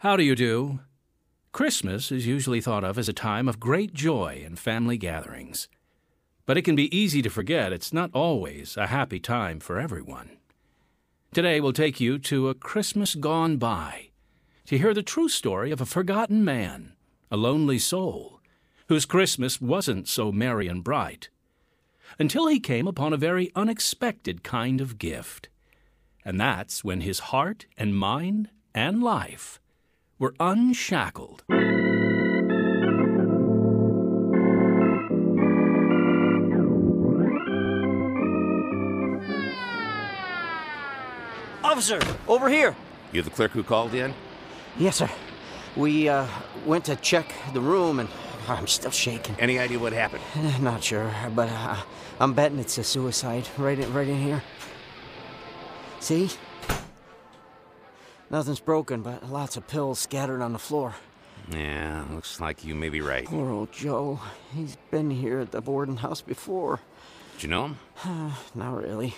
How do you do? Christmas is usually thought of as a time of great joy and family gatherings. But it can be easy to forget it's not always a happy time for everyone. Today we'll take you to a Christmas gone by to hear the true story of a forgotten man, a lonely soul, whose Christmas wasn't so merry and bright, until he came upon a very unexpected kind of gift. And that's when his heart and mind and life were unshackled. Officer, over here. You the clerk who called in? Yes, sir. We uh, went to check the room, and I'm still shaking. Any idea what happened? Not sure, but uh, I'm betting it's a suicide right in, right in here. See? Nothing's broken, but lots of pills scattered on the floor. Yeah, looks like you may be right. Poor old Joe. He's been here at the boarding house before. Did you know him? Not really.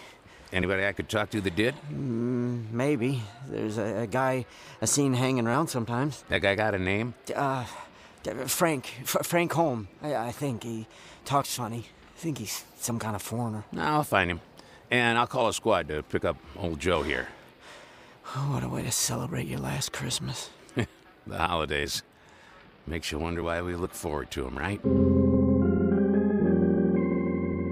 Anybody I could talk to that did? Maybe. There's a, a guy I seen hanging around sometimes. That guy got a name? Uh, Frank. F- Frank Holm. I, I think he talks funny. I think he's some kind of foreigner. No, I'll find him. And I'll call a squad to pick up old Joe here. Oh, what a way to celebrate your last Christmas. The holidays. Makes you wonder why we look forward to them, right?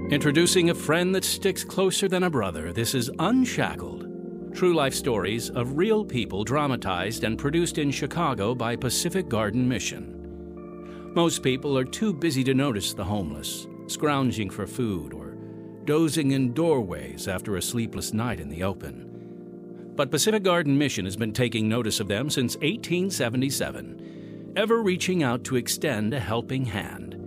Introducing a friend that sticks closer than a brother, this is Unshackled. True life stories of real people dramatized and produced in Chicago by Pacific Garden Mission. Most people are too busy to notice the homeless, scrounging for food or dozing in doorways after a sleepless night in the open. But Pacific Garden Mission has been taking notice of them since 1877, ever reaching out to extend a helping hand.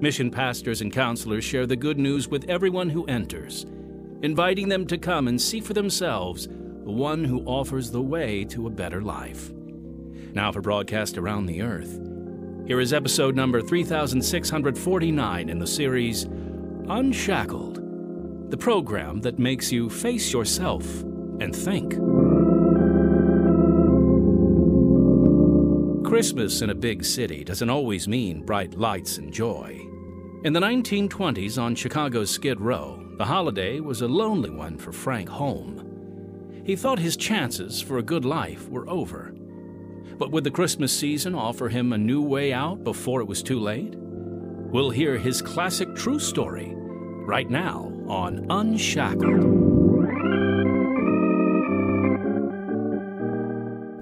Mission pastors and counselors share the good news with everyone who enters, inviting them to come and see for themselves the one who offers the way to a better life. Now, for broadcast around the earth, here is episode number 3649 in the series Unshackled, the program that makes you face yourself and think. Christmas in a big city doesn't always mean bright lights and joy. In the 1920s on Chicago's Skid Row, the holiday was a lonely one for Frank Holm. He thought his chances for a good life were over. But would the Christmas season offer him a new way out before it was too late? We'll hear his classic true story right now on Unshackled.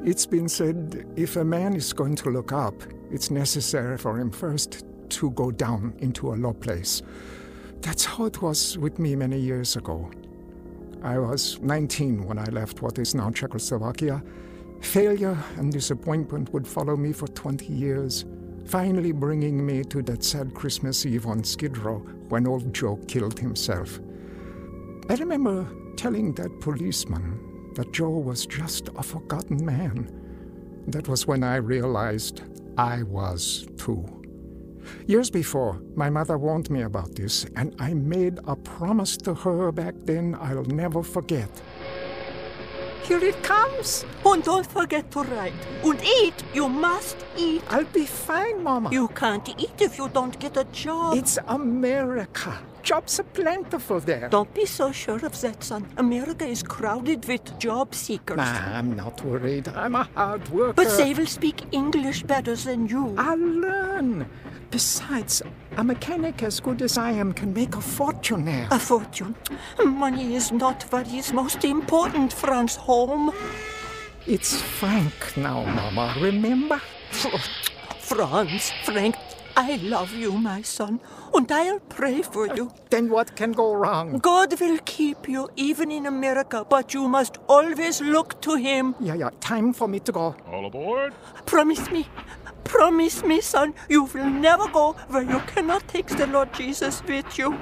It's been said if a man is going to look up, it's necessary for him first to go down into a low place. That's how it was with me many years ago. I was 19 when I left what is now Czechoslovakia. Failure and disappointment would follow me for 20 years, finally bringing me to that sad Christmas Eve on Skid Row when old Joe killed himself. I remember telling that policeman that Joe was just a forgotten man. That was when I realized I was too. Years before, my mother warned me about this, and I made a promise to her back then I'll never forget. Here it comes. And don't forget to write. And eat. You must eat. I'll be fine, Mama. You can't eat if you don't get a job. It's America. Jobs are plentiful there. Don't be so sure of that, son. America is crowded with job seekers. Nah, I'm not worried. I'm a hard worker. But they will speak English better than you. I'll learn. Besides, a mechanic as good as I am can make a fortune there. A fortune. Money is not what is most important, Franz Holm. It's Frank now, Mama. Remember? Franz, Frank, I love you, my son, and I'll pray for you. Then what can go wrong? God will keep you even in America, but you must always look to Him. Yeah, yeah. Time for me to go. All aboard. Promise me, promise me, son, you will never go where you cannot take the Lord Jesus with you.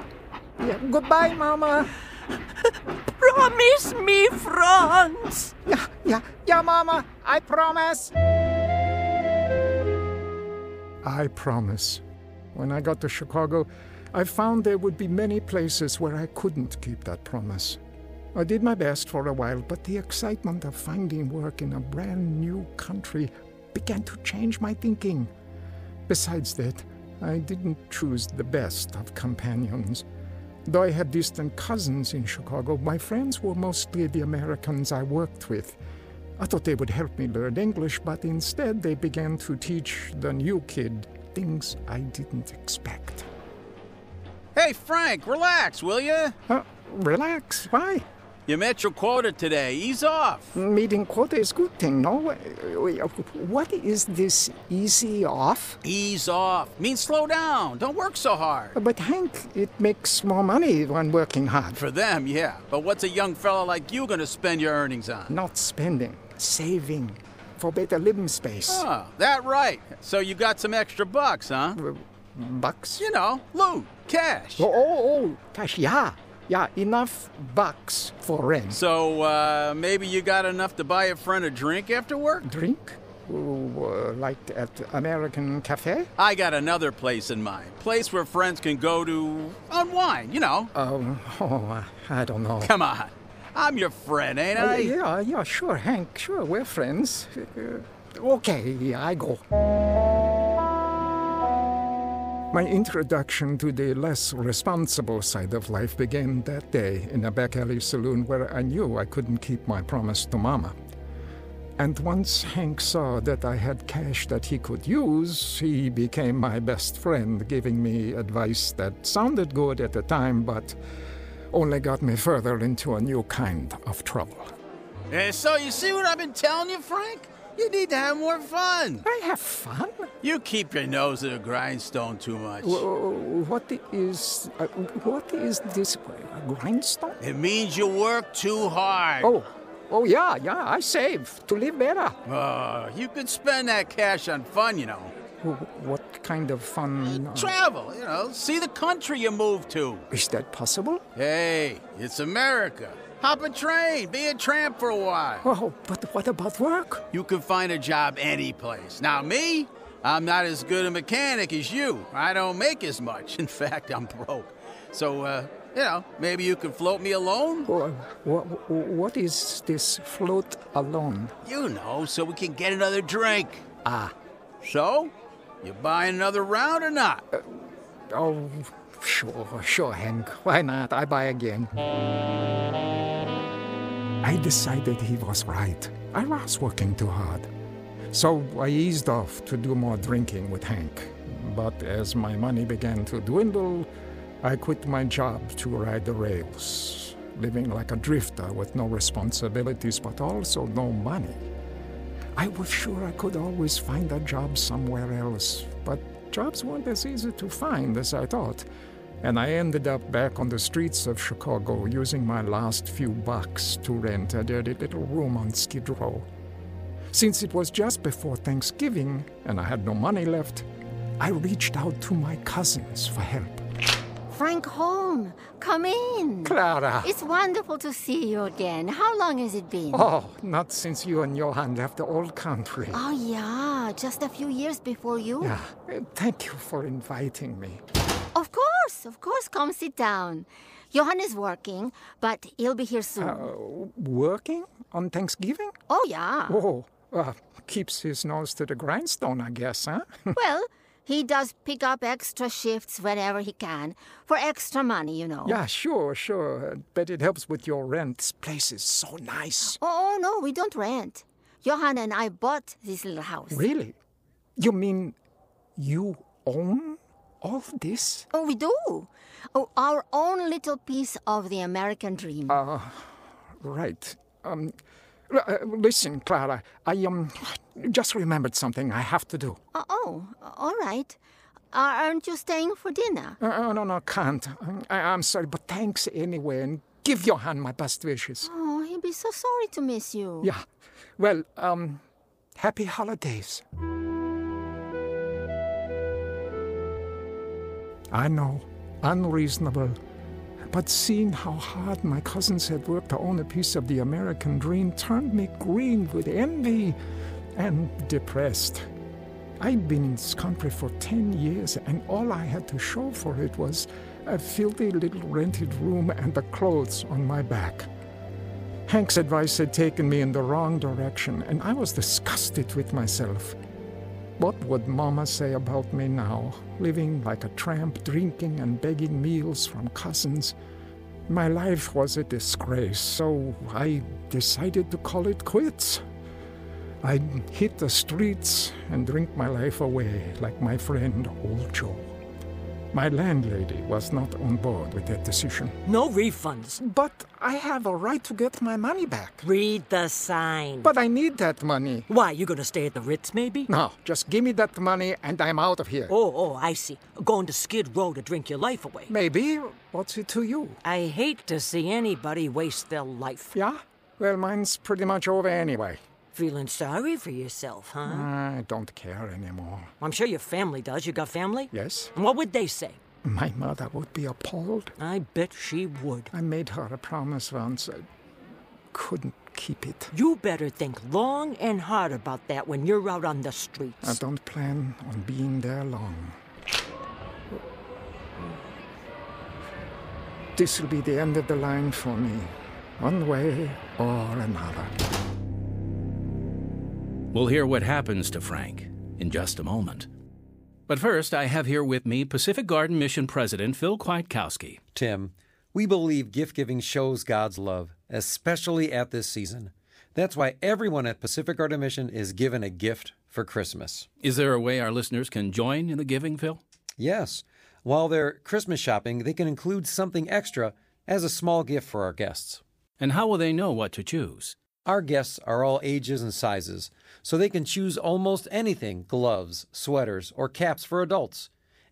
Yeah, goodbye, Mama. Promise me, Franz. Yeah, yeah, yeah, Mama. I promise. I promise. When I got to Chicago, I found there would be many places where I couldn't keep that promise. I did my best for a while, but the excitement of finding work in a brand new country began to change my thinking. Besides that, I didn't choose the best of companions. Though I had distant cousins in Chicago, my friends were mostly the Americans I worked with. I thought they would help me learn English, but instead they began to teach the new kid things I didn't expect. Hey, Frank, relax, will you? Uh, relax. Why? You met your quota today. Ease off. Meeting quota is good thing, no? What is this easy off? Ease off. Means slow down. Don't work so hard. But Hank, it makes more money when working hard. For them, yeah. But what's a young fella like you gonna spend your earnings on? Not spending, saving. For better living space. Oh, that right. So you got some extra bucks, huh? Bucks? You know, loot, cash. Oh, oh, oh, cash, yeah. Yeah, enough bucks for rent. So, uh, maybe you got enough to buy a friend a drink after work? Drink? Uh, like at American Cafe? I got another place in mind. Place where friends can go to unwind, you know. Um, oh, I don't know. Come on. I'm your friend, ain't Uh, I? yeah, yeah, sure, Hank, sure, we're friends. Uh, okay, I go. My introduction to the less responsible side of life began that day in a back alley saloon where I knew I couldn't keep my promise to Mama. And once Hank saw that I had cash that he could use, he became my best friend, giving me advice that sounded good at the time, but only got me further into a new kind of trouble. And so you see what I've been telling you, Frank? You need to have more fun. I have fun? You keep your nose to the grindstone too much. Wh- What is uh, what is this a grindstone? It means you work too hard. Oh, oh yeah, yeah. I save to live better. Uh, you could spend that cash on fun, you know. Wh- What kind of fun? uh, Travel, you know, see the country you move to. is that possible? Hey, it's America. Hop a train, be a tramp for a while. Oh, but what about work? You can find a job any place. Now, me, I'm not as good a mechanic as you. I don't make as much. In fact, I'm broke. So, uh, you know, maybe you can float me alone? What, what is this float alone? You know, so we can get another drink. Ah, So, you buy another round or not? Uh, oh, sure, sure, Hank. Why not? I buy again. I decided he was right. I was working too hard. So I eased off to do more drinking with Hank. But as my money began to dwindle, I quit my job to ride the rails, living like a drifter with no responsibilities but also no money. I was sure I could always find a job somewhere else, but jobs weren't as easy to find as I thought. And I ended up back on the streets of Chicago using my last few bucks to rent a dirty little room on Skid Row. Since it was just before Thanksgiving and I had no money left, I reached out to my cousins for help. Frank Holm, come in. Clara! It's wonderful to see you again. How long has it been? Oh, not since you and Johan left the old country. Oh, yeah, just a few years before you. Yeah, uh, thank you for inviting me. Of course, of course. Come sit down. Johan is working, but he'll be here soon. Uh, working on Thanksgiving? oh, yeah. Oh, uh, keeps his nose to the grindstone, I guess, huh? Well, he does pick up extra shifts whenever he can for extra money, you know. yeah, sure, sure. Bet it helps with your rent. This place is so nice. Oh, no, we don't rent. Johan and I bought this little house. Really? You mean you own all this? Oh, we do. Oh, our own little piece of the American dream. Uh, right. Um, listen, Clara, I um just remembered something I have to do. Uh, oh, all right. Uh, aren't you staying for dinner? Uh, uh, no, no, can't. I, I'm sorry, but thanks anyway, and give Johan my best wishes. Oh, he'll be so sorry to miss you. Yeah. Well, um, happy holidays. I know, unreasonable. But seeing how hard my cousins had worked to own a piece of the American dream turned me green with envy and depressed. I'd been in this country for 10 years, and all I had to show for it was a filthy little rented room and the clothes on my back. Hank's advice had taken me in the wrong direction, and I was disgusted with myself. What would Mama say about me now, living like a tramp, drinking and begging meals from cousins? My life was a disgrace, so I decided to call it quits. I'd hit the streets and drink my life away like my friend Old Joe. My landlady was not on board with that decision. No refunds. But I have a right to get my money back. Read the sign. But I need that money. Why, you gonna stay at the Ritz, maybe? No, just give me that money and I'm out of here. Oh, oh, I see. Going to Skid Row to drink your life away. Maybe. What's it to you? I hate to see anybody waste their life. Yeah? Well, mine's pretty much over anyway. Feeling sorry for yourself, huh? I don't care anymore. I'm sure your family does. You got family? Yes? And what would they say? My mother would be appalled. I bet she would. I made her a promise once. I couldn't keep it. You better think long and hard about that when you're out on the streets. I don't plan on being there long. This will be the end of the line for me, one way or another. We'll hear what happens to Frank in just a moment. But first, I have here with me Pacific Garden Mission President Phil Kwiatkowski. Tim, we believe gift giving shows God's love, especially at this season. That's why everyone at Pacific Garden Mission is given a gift for Christmas. Is there a way our listeners can join in the giving, Phil? Yes. While they're Christmas shopping, they can include something extra as a small gift for our guests. And how will they know what to choose? Our guests are all ages and sizes, so they can choose almost anything gloves, sweaters, or caps for adults,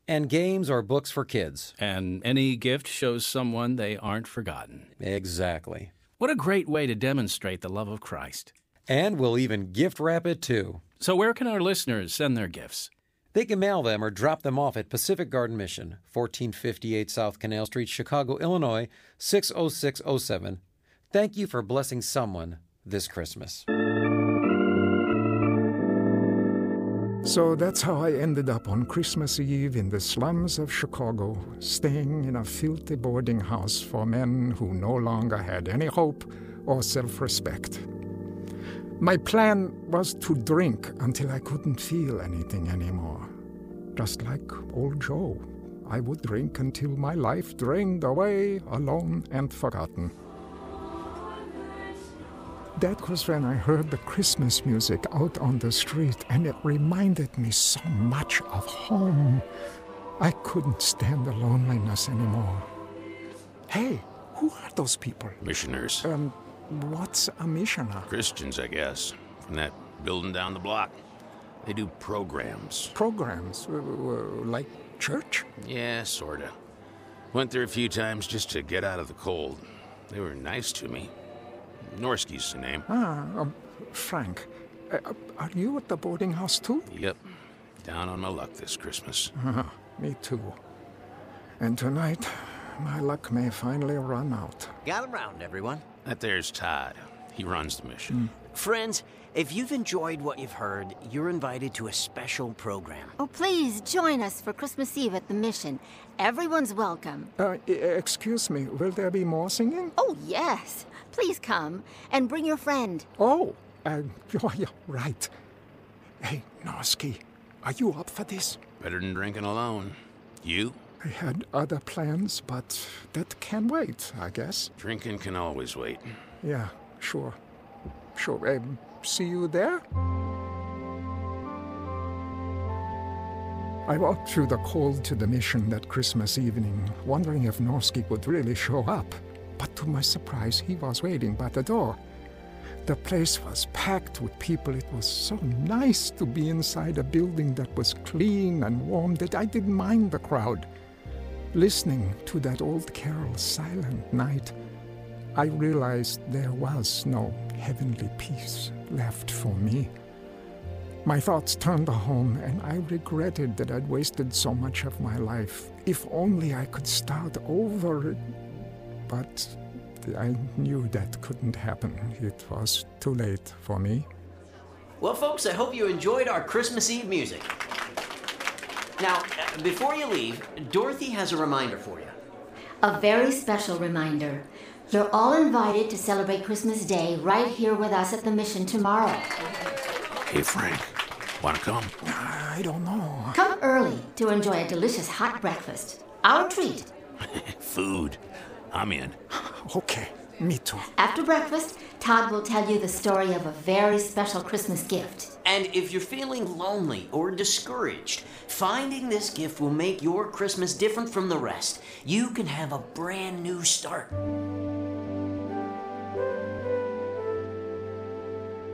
and games or books for kids. And any gift shows someone they aren't forgotten. Exactly. What a great way to demonstrate the love of Christ. And we'll even gift wrap it too. So, where can our listeners send their gifts? They can mail them or drop them off at Pacific Garden Mission, 1458 South Canal Street, Chicago, Illinois, 60607. Thank you for blessing someone this Christmas. So that's how I ended up on Christmas Eve in the slums of Chicago, staying in a filthy boarding house for men who no longer had any hope or self respect. My plan was to drink until I couldn't feel anything anymore. Just like old Joe, I would drink until my life drained away, alone and forgotten. That was when I heard the Christmas music out on the street, and it reminded me so much of home. I couldn't stand the loneliness anymore. Hey, who are those people? Missioners. Um, what's a missioner? Christians, I guess. From that building down the block. They do programs. Programs? Like church? Yeah, sorta. Went there a few times just to get out of the cold. They were nice to me. Norsky's the name. Ah, um, Frank. Uh, are you at the boarding house too? Yep. Down on my luck this Christmas. Uh, me too. And tonight, my luck may finally run out. Gather round, everyone. That there's Todd. He runs the mission. Friends, if you've enjoyed what you've heard, you're invited to a special program. Oh, please join us for Christmas Eve at the mission. Everyone's welcome. Uh, excuse me, will there be more singing? Oh, yes. Please come and bring your friend. Oh, uh, yeah, right. Hey, Norsky, are you up for this? Better than drinking alone. You? I had other plans, but that can wait, I guess. Drinking can always wait. Yeah, sure. Sure. Um, see you there? I walked through the cold to the mission that Christmas evening, wondering if Norsky would really show up. But to my surprise, he was waiting by the door. The place was packed with people. It was so nice to be inside a building that was clean and warm that I didn't mind the crowd. Listening to that old carol, Silent Night, I realized there was no heavenly peace left for me. My thoughts turned to home, and I regretted that I'd wasted so much of my life. If only I could start over. But I knew that couldn't happen. It was too late for me. Well, folks, I hope you enjoyed our Christmas Eve music. Now, uh, before you leave, Dorothy has a reminder for you. A very special reminder. You're all invited to celebrate Christmas Day right here with us at the mission tomorrow. Hey, Frank. Wanna come? I don't know. Come early to enjoy a delicious hot breakfast. Our treat. Food. I'm in. Okay, me too. After breakfast, Todd will tell you the story of a very special Christmas gift. And if you're feeling lonely or discouraged, finding this gift will make your Christmas different from the rest. You can have a brand new start.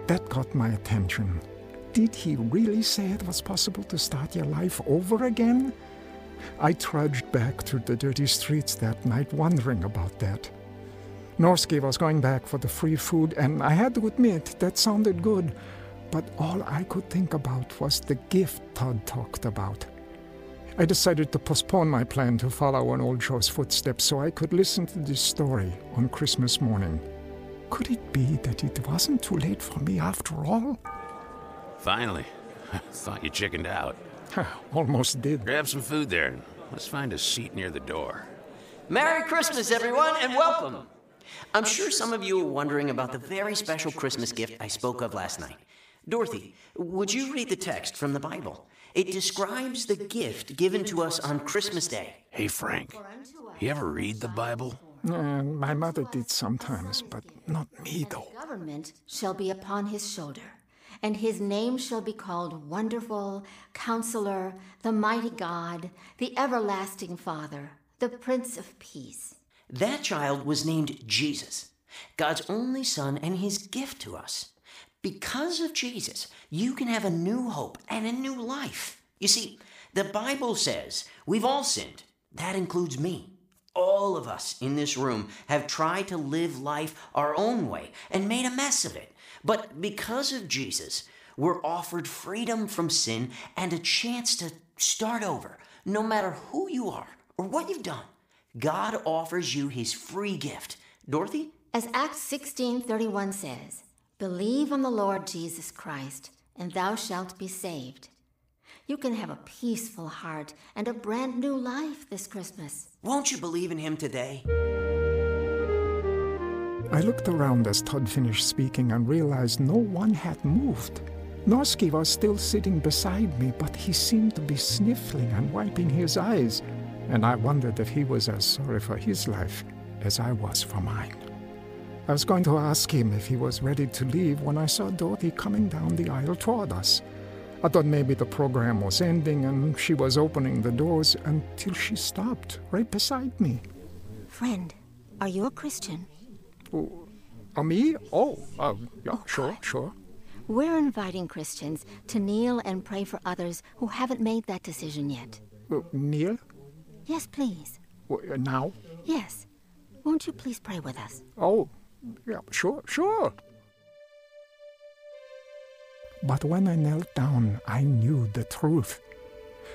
That got my attention. Did he really say it was possible to start your life over again? I trudged back through the dirty streets that night wondering about that. Norsky was going back for the free food, and I had to admit that sounded good, but all I could think about was the gift Todd talked about. I decided to postpone my plan to follow in old Joe's footsteps so I could listen to this story on Christmas morning. Could it be that it wasn't too late for me after all? Finally. I Thought you chickened out. Almost did. Grab some food there. Let's find a seat near the door. Merry Christmas, everyone, and welcome. I'm sure some of you are wondering about the very special Christmas gift I spoke of last night. Dorothy, would you read the text from the Bible? It describes the gift given to us on Christmas Day. Hey, Frank. You ever read the Bible? Uh, my mother did sometimes, but not me, though. Government shall be upon his shoulder, and his name shall be called Wonderful, Counselor, the Mighty God, the Everlasting Father, the Prince of Peace. That child was named Jesus, God's only Son and his gift to us. Because of Jesus, you can have a new hope and a new life. You see, the Bible says we've all sinned. That includes me. All of us in this room have tried to live life our own way and made a mess of it. But because of Jesus, we're offered freedom from sin and a chance to start over, no matter who you are or what you've done. God offers you his free gift. Dorothy? As Acts 16:31 says, "Believe on the Lord Jesus Christ, and thou shalt be saved." You can have a peaceful heart and a brand new life this Christmas. Won't you believe in him today? I looked around as Todd finished speaking and realized no one had moved. Norsky was still sitting beside me, but he seemed to be sniffling and wiping his eyes, and I wondered if he was as sorry for his life as I was for mine. I was going to ask him if he was ready to leave when I saw Dorothy coming down the aisle toward us. I thought maybe the program was ending and she was opening the doors until she stopped right beside me. Friend, are you a Christian? Oh, uh, me? Oh, uh, yeah, sure, sure. We're inviting Christians to kneel and pray for others who haven't made that decision yet. Uh, Kneel? Yes, please. Uh, now? Yes. Won't you please pray with us? Oh, yeah, sure, sure. But when I knelt down, I knew the truth.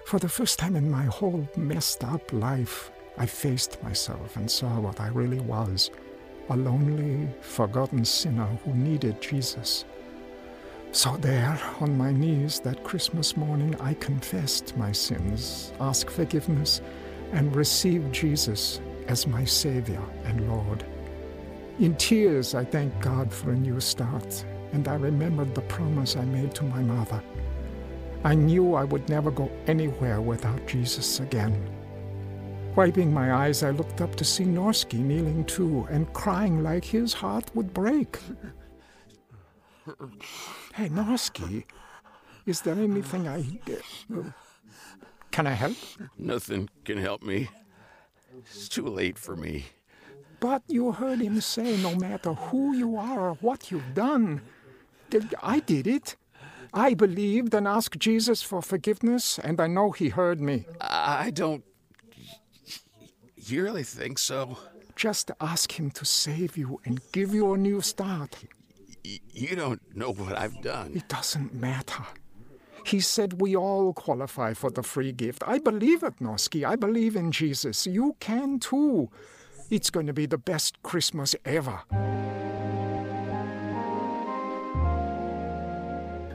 For the first time in my whole messed up life, I faced myself and saw what I really was a lonely, forgotten sinner who needed Jesus. So, there, on my knees that Christmas morning, I confessed my sins, asked forgiveness, and received Jesus as my Savior and Lord. In tears, I thanked God for a new start, and I remembered the promise I made to my mother. I knew I would never go anywhere without Jesus again. Wiping my eyes, I looked up to see Norsky kneeling too and crying like his heart would break. Hey, Norsky, is there anything I. Uh, can I help? Nothing can help me. It's too late for me. But you heard him say no matter who you are or what you've done. I did it. I believed and asked Jesus for forgiveness, and I know he heard me. I don't. You really think so? Just ask him to save you and give you a new start. Y- you don't know what I've done. It doesn't matter. He said we all qualify for the free gift. I believe it, Norsky. I believe in Jesus. You can too. It's going to be the best Christmas ever.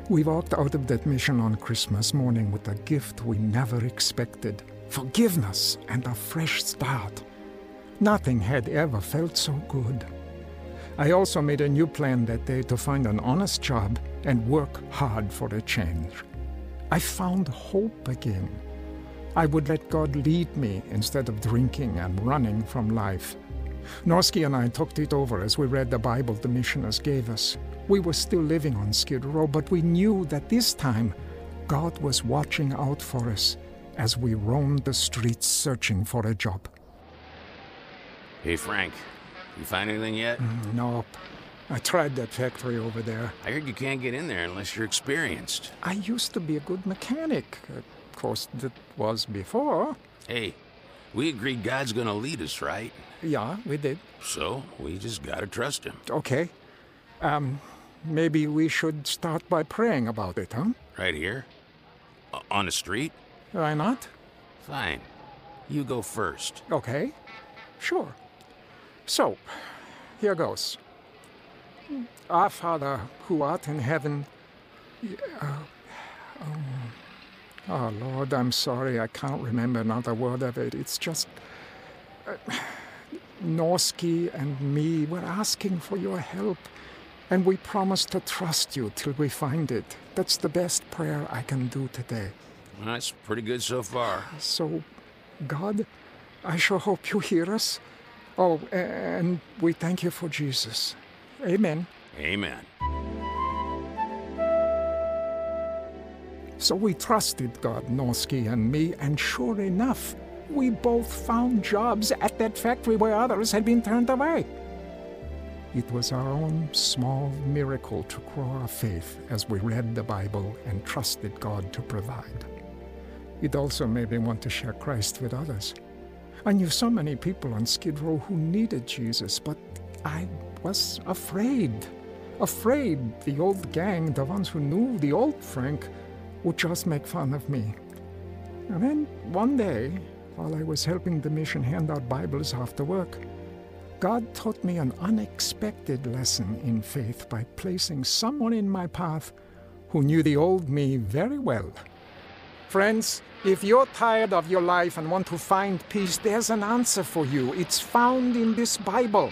We walked out of that mission on Christmas morning with a gift we never expected forgiveness and a fresh start. Nothing had ever felt so good. I also made a new plan that day to find an honest job and work hard for a change. I found hope again. I would let God lead me instead of drinking and running from life. Norsky and I talked it over as we read the Bible the missioners gave us. We were still living on Skid Row, but we knew that this time God was watching out for us as we roamed the streets searching for a job. Hey, Frank, you find anything yet? Mm, nope. I tried that factory over there. I heard you can't get in there unless you're experienced. I used to be a good mechanic. Of course, that was before. Hey, we agreed God's gonna lead us, right? Yeah, we did. So, we just gotta trust Him. Okay. Um, maybe we should start by praying about it, huh? Right here? on the street? Why not? Fine. You go first. Okay. Sure. So, here goes. Our Father, who art in heaven. Uh, um, oh, Lord, I'm sorry. I can't remember another word of it. It's just. Uh, Norsky and me, we're asking for your help. And we promise to trust you till we find it. That's the best prayer I can do today. Well, that's pretty good so far. So, God, I sure hope you hear us. Oh, and we thank you for Jesus. Amen. Amen. So we trusted God, Norsky and me, and sure enough, we both found jobs at that factory where others had been turned away. It was our own small miracle to grow our faith as we read the Bible and trusted God to provide. It also made me want to share Christ with others. I knew so many people on Skid Row who needed Jesus, but I was afraid. Afraid the old gang, the ones who knew the old Frank, would just make fun of me. And then one day, while I was helping the mission hand out Bibles after work, God taught me an unexpected lesson in faith by placing someone in my path who knew the old me very well. Friends, if you're tired of your life and want to find peace, there's an answer for you. It's found in this Bible.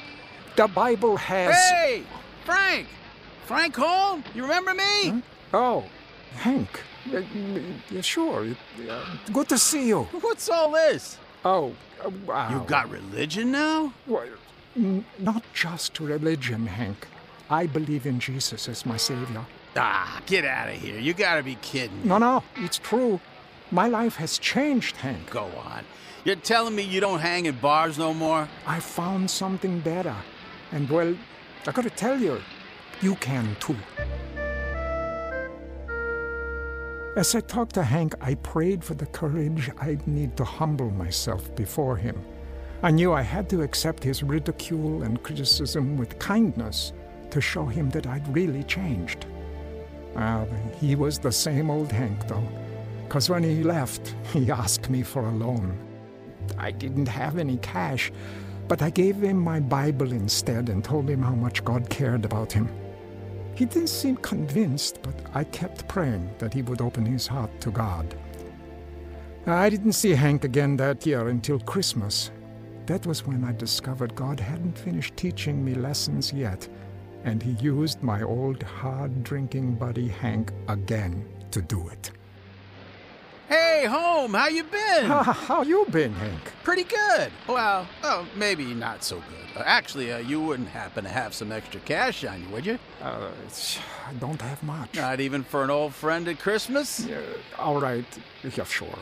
The Bible has. Hey! Frank! Frank Holm? You remember me? Huh? Oh, Hank. Uh, yeah, sure. Uh, good to see you. What's all this? Oh, uh, wow. You got religion now? Well, n- not just religion, Hank. I believe in Jesus as my savior. Ah, get out of here. You gotta be kidding. No, no, it's true. My life has changed, Hank. Go on. You're telling me you don't hang in bars no more? I found something better. And, well, I gotta tell you, you can too. As I talked to Hank, I prayed for the courage I'd need to humble myself before him. I knew I had to accept his ridicule and criticism with kindness to show him that I'd really changed. Uh, he was the same old Hank, though, because when he left, he asked me for a loan. I didn't have any cash, but I gave him my Bible instead and told him how much God cared about him. He didn't seem convinced, but I kept praying that he would open his heart to God. I didn't see Hank again that year until Christmas. That was when I discovered God hadn't finished teaching me lessons yet, and he used my old hard drinking buddy Hank again to do it. Hey, Holm, how you been? how you been, Hank? Pretty good. Well, oh, maybe not so good. Uh, actually, uh, you wouldn't happen to have some extra cash on you, would you? Uh, I don't have much. Not even for an old friend at Christmas? All right. Yeah, sure.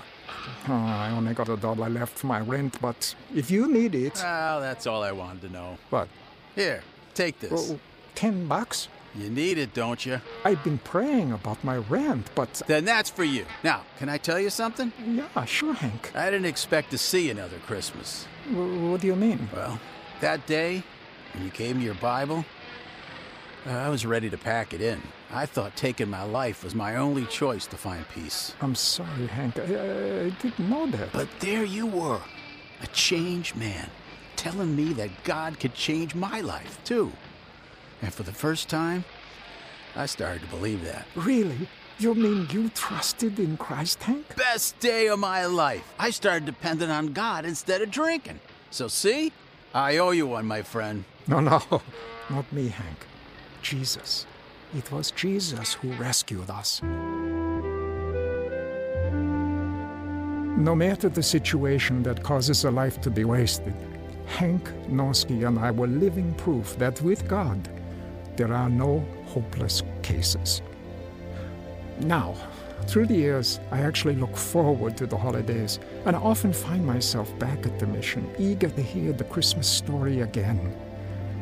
Uh, I only got a dollar left for my rent, but if you need it. Well, that's all I wanted to know. What? Here, take this. Well, ten bucks? You need it, don't you? I've been praying about my rent, but. Then that's for you. Now, can I tell you something? Yeah, sure, Hank. I didn't expect to see another Christmas. W- what do you mean? Well, that day, when you gave me your Bible, uh, I was ready to pack it in. I thought taking my life was my only choice to find peace. I'm sorry, Hank. I, I didn't know that. But there you were, a changed man, telling me that God could change my life, too. And for the first time, I started to believe that. Really? You mean you trusted in Christ, Hank? Best day of my life. I started depending on God instead of drinking. So, see? I owe you one, my friend. No, no, not me, Hank. Jesus. It was Jesus who rescued us. No matter the situation that causes a life to be wasted, Hank Norsky and I were living proof that with God, there are no hopeless cases. Now, through the years, I actually look forward to the holidays, and I often find myself back at the mission, eager to hear the Christmas story again,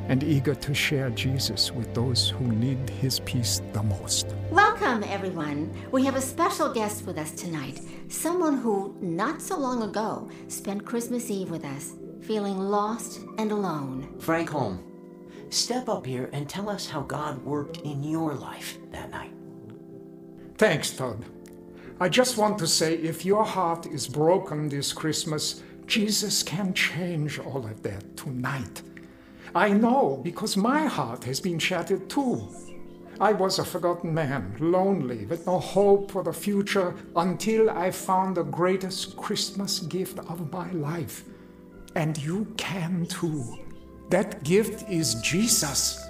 and eager to share Jesus with those who need his peace the most. Welcome, everyone. We have a special guest with us tonight. Someone who, not so long ago, spent Christmas Eve with us, feeling lost and alone. Frank Holm, step up here and tell us how God worked in your life that night. Thanks, Todd. I just want to say if your heart is broken this Christmas, Jesus can change all of that tonight. I know because my heart has been shattered too. I was a forgotten man, lonely, with no hope for the future until I found the greatest Christmas gift of my life. And you can too. That gift is Jesus.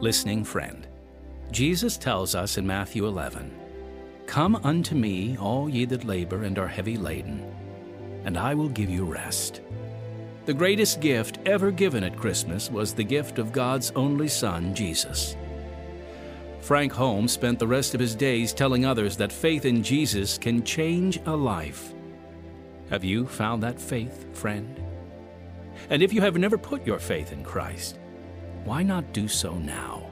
Listening friend, Jesus tells us in Matthew 11, Come unto me, all ye that labor and are heavy laden, and I will give you rest. The greatest gift ever given at Christmas was the gift of God's only Son, Jesus. Frank Holmes spent the rest of his days telling others that faith in Jesus can change a life. Have you found that faith, friend? And if you have never put your faith in Christ, why not do so now?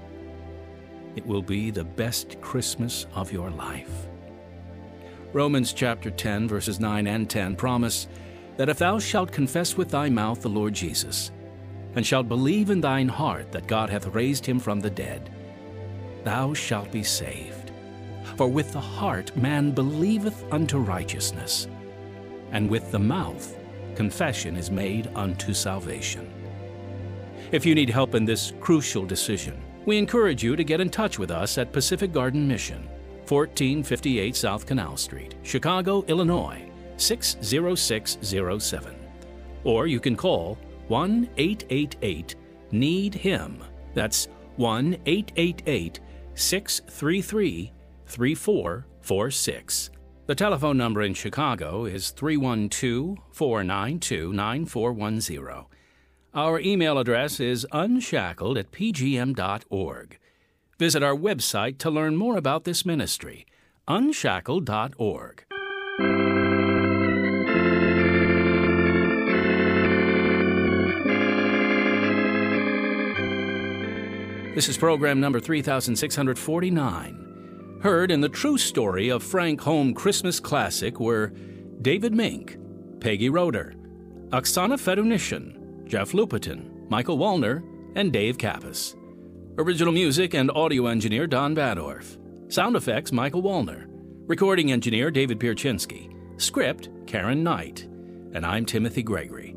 It will be the best Christmas of your life. Romans chapter 10, verses 9 and 10 promise that if thou shalt confess with thy mouth the Lord Jesus, and shalt believe in thine heart that God hath raised him from the dead, thou shalt be saved. For with the heart man believeth unto righteousness, and with the mouth confession is made unto salvation. If you need help in this crucial decision, we encourage you to get in touch with us at Pacific Garden Mission, 1458 South Canal Street, Chicago, Illinois, 60607. Or you can call 1 888 Need Him. That's 1 888 633 3446. The telephone number in Chicago is 312 492 9410. Our email address is unshackled at pgm.org. Visit our website to learn more about this ministry, unshackled.org. This is program number 3649. Heard in the true story of Frank Holm Christmas Classic were David Mink, Peggy Roeder, Oksana Fedunyszyn, Jeff Lupetin, Michael Wallner, and Dave Kappas. Original music and audio engineer Don Badorf. Sound effects Michael Wallner. Recording engineer David Pierczynski. Script Karen Knight. And I'm Timothy Gregory.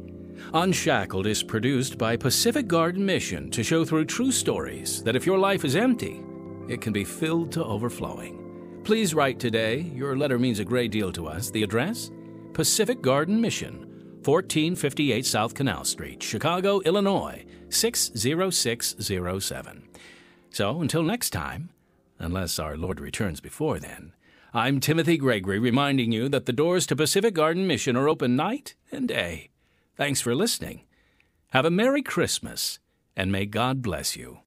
Unshackled is produced by Pacific Garden Mission to show through true stories that if your life is empty, it can be filled to overflowing. Please write today. Your letter means a great deal to us. The address? Pacific Garden Mission, 1458 South Canal Street, Chicago, Illinois, 60607. So until next time, unless our Lord returns before then, I'm Timothy Gregory reminding you that the doors to Pacific Garden Mission are open night and day. Thanks for listening. Have a Merry Christmas, and may God bless you.